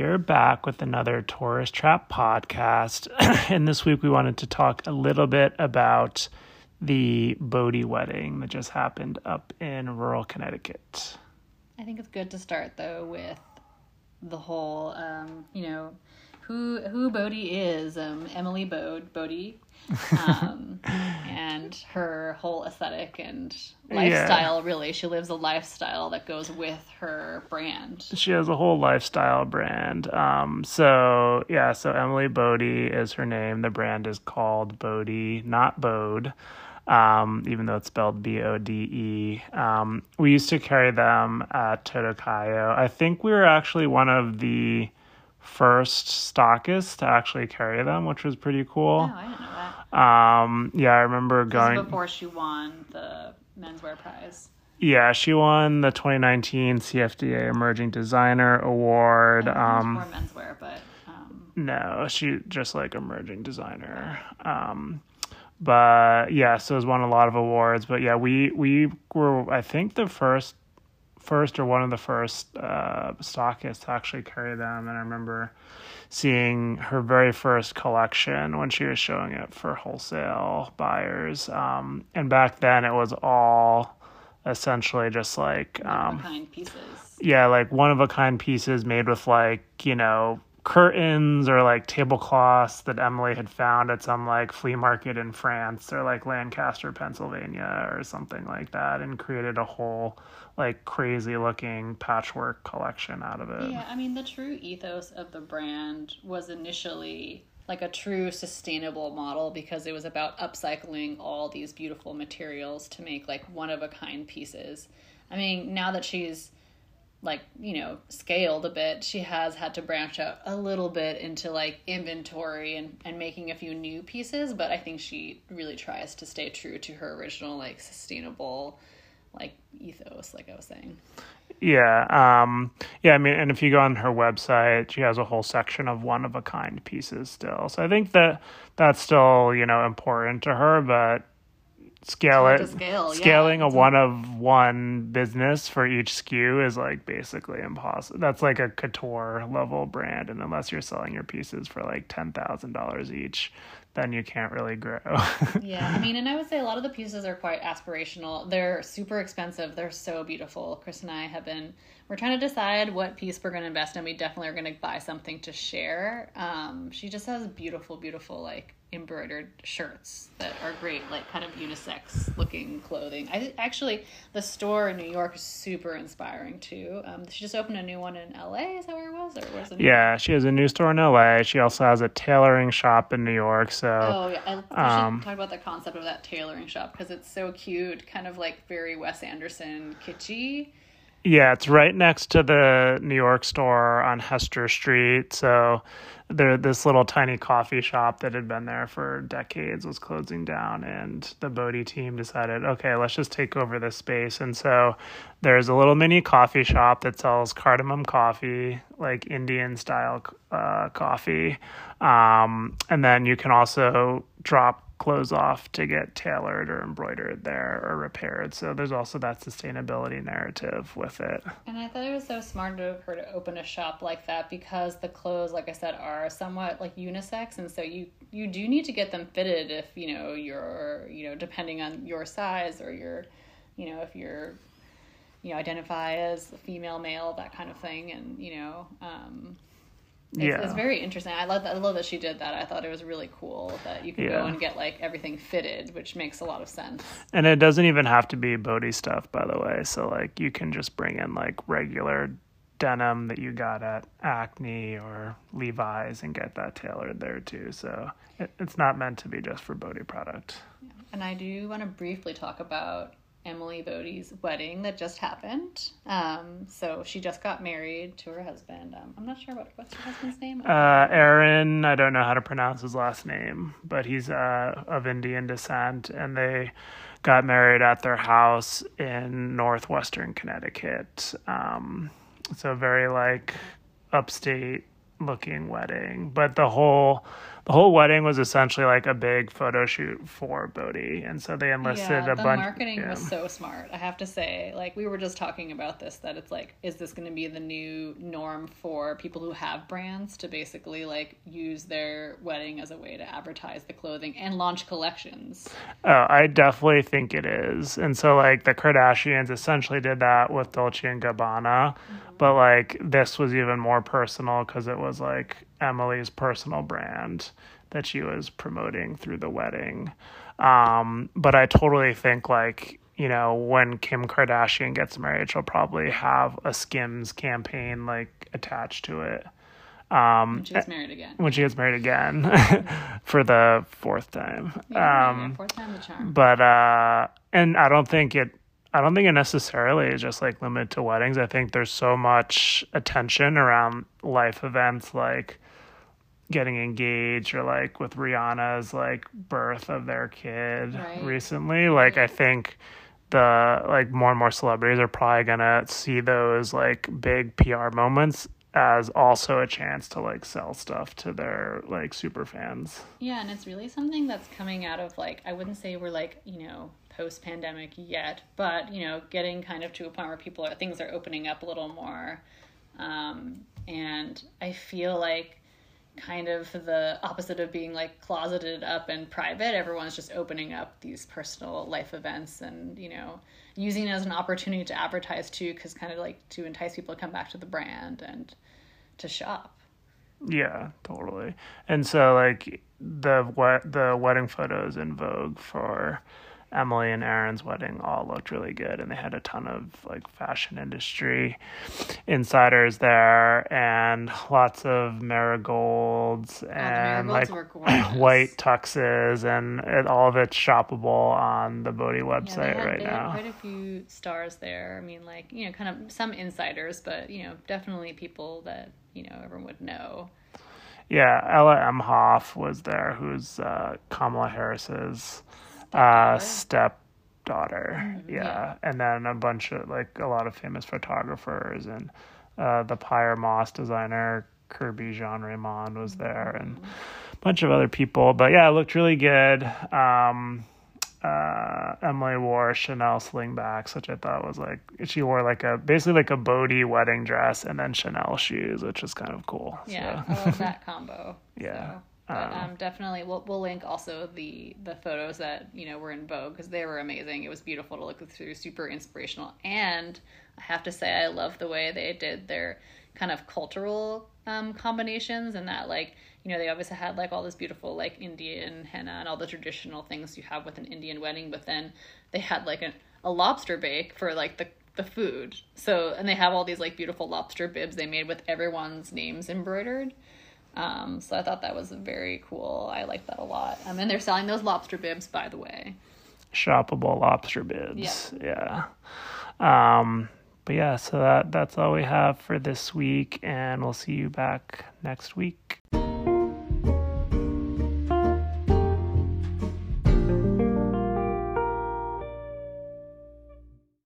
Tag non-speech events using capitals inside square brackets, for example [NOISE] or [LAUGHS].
we are back with another Tourist Trap podcast. [CLEARS THROAT] and this week we wanted to talk a little bit about the Bodie wedding that just happened up in rural Connecticut. I think it's good to start though with the whole, um, you know, who who Bodie is. Um, Emily Bode, Bodie [LAUGHS] um, and her whole aesthetic and lifestyle. Yeah. Really, she lives a lifestyle that goes with her brand. She has a whole lifestyle brand. Um, so yeah, so Emily Bodie is her name. The brand is called Bodie, not Bode. Um, even though it's spelled B O D E. Um, we used to carry them at Totokaelo. I think we were actually one of the first stockists to actually carry them, which was pretty cool. Oh, I didn't know that. Um, yeah, I remember going before she won the menswear prize. Yeah, she won the 2019 CFDA Emerging Designer Award. Um, more menswear, but um... no, she just like emerging designer. Um, but yeah, so it's won a lot of awards. But yeah, we we were I think the first first or one of the first uh, stockists to actually carry them, and I remember seeing her very first collection when she was showing it for wholesale buyers. Um, and back then it was all essentially just like um, kind pieces. Yeah, like one of a kind pieces made with like, you know, curtains or like tablecloths that Emily had found at some like flea market in France or like Lancaster, Pennsylvania or something like that and created a whole like crazy looking patchwork collection out of it. Yeah, I mean the true ethos of the brand was initially like a true sustainable model because it was about upcycling all these beautiful materials to make like one of a kind pieces. I mean, now that she's like you know scaled a bit she has had to branch out a little bit into like inventory and and making a few new pieces but i think she really tries to stay true to her original like sustainable like ethos like i was saying. Yeah um yeah i mean and if you go on her website she has a whole section of one of a kind pieces still. So i think that that's still you know important to her but scale it. scale. scaling yeah. a one of one business for each SKU is like basically impossible. That's like a couture level brand and unless you're selling your pieces for like ten thousand dollars each then you can't really grow. [LAUGHS] Yeah i mean and i would say a lot of the pieces are quite aspirational. They're super expensive. They're so beautiful. Chris and i have been we're trying to decide what piece we're going to invest in. We definitely are going to buy something to share. Um, she just has beautiful beautiful like embroidered shirts that are great, like kind of unisex looking clothing. I actually the store in New York is super inspiring too. Um, she just opened a new one in L.A. Is that where it was, or was it? Yeah, she has a new store in L.A. She also has a tailoring shop in New York. So oh yeah, I, um, talk about the concept of that tailoring shop because it's so cute, kind of like very Wes Anderson kitschy. Yeah, it's right next to the New York store on Hester Street. So there this little tiny coffee shop that had been there for decades was closing down and the Bodie team decided, okay, let's just take over this space. And so there's a little mini coffee shop that sells cardamom coffee, like Indian style uh, coffee. Um, and then you can also drop clothes off to get tailored or embroidered there or repaired. So there's also that sustainability narrative with it. And I thought it was so smart of her to open a shop like that because the clothes, like I said, are somewhat like unisex, and so you you do need to get them fitted if you know you're you know depending on your size or your you know if you're you know identify as female male that kind of thing and you know um it's, yeah. it's very interesting. I love that. I love that she did that. I thought it was really cool that you can yeah. go and get like everything fitted, which makes a lot of sense. And it doesn't even have to be Bodie stuff, by the way. So like you can just bring in like regular denim that you got at Acne or Levi's and get that tailored there too. So it, it's not meant to be just for Bodie product. Yeah. And I do want to briefly talk about Emily Bodie's wedding that just happened. Um, so she just got married to her husband. Um, I'm not sure what what's her husband's name. Uh, Aaron. I don't know how to pronounce his last name, but he's uh, of Indian descent, and they got married at their house in northwestern Connecticut. Um, so very like upstate looking wedding, but the whole whole wedding was essentially like a big photo shoot for Bodhi, and so they enlisted yeah, a the bunch. marketing yeah. was so smart. I have to say, like we were just talking about this, that it's like, is this going to be the new norm for people who have brands to basically like use their wedding as a way to advertise the clothing and launch collections? Oh, I definitely think it is. And so like the Kardashians essentially did that with Dolce and Gabbana, mm-hmm. but like this was even more personal because it was like Emily's personal brand that she was promoting through the wedding. Um, but I totally think like you know when Kim Kardashian gets married, she'll probably have a Skims campaign like attached to it. Um, She gets married again. when she gets married again [LAUGHS] for the fourth time. Yeah, um, fourth time's a charm. but uh and i don't think it i don't think it necessarily is just like limited to weddings. I think there's so much attention around life events like getting engaged or like with rihanna's like birth of their kid Right. recently. Like i think the like more and more celebrities are probably gonna see those like big pr moments as also a chance to like sell stuff to their like super fans. Yeah, and it's really something that's coming out of like I wouldn't say we're like you know post pandemic yet, but you know getting kind of to a point where people are things are opening up a little more, um, and I feel like kind of the opposite of being like closeted up and private. Everyone's just opening up these personal life events and you know using it as an opportunity to advertise too, because kind of like to entice people to come back to the brand and to shop. Yeah, totally. And so like the the wedding photos in Vogue for Emily and Aaron's wedding all looked really good and they had a ton of like fashion industry insiders there and lots of marigolds and marigolds like [CLEARS THROAT] white tuxes and it, all of it's shoppable on the Bodhi website had, right now. quite a few stars there. I mean, like you know, kind of some insiders, but you know, definitely people that you know everyone would know. Yeah, Ella Emhoff was there, who's uh, Kamala Harris's uh, stepdaughter. yeah. yeah. and then a bunch of like a lot of famous photographers and uh, the Pyer Moss designer Kerby Jean-Raymond was there, and a bunch of other people. But yeah, it looked really good. Um, uh, Emily wore Chanel slingbacks, which I thought was like she wore like a basically like a Bodhi wedding dress and then Chanel shoes, which is kind of cool. Yeah, So. I love [LAUGHS] that combo. Yeah. So, but um, definitely, we'll we'll link also the the photos that you know were in Vogue because they were amazing. It was beautiful to look through, super inspirational, and I have to say I love the way they did their kind of cultural um, combinations and that like you know they obviously had like all this beautiful like Indian henna and all the traditional things you have with an Indian wedding, but then they had like a, a lobster bake for like the the food. So and they have all these like beautiful lobster bibs they made with everyone's names embroidered. Um, so I thought that was very cool. I like that a lot. Um, and they're selling those lobster bibs, by the way. shoppable lobster bibs. Yeah. Um, but yeah, so that that's all we have for this week, and we'll see you back next week.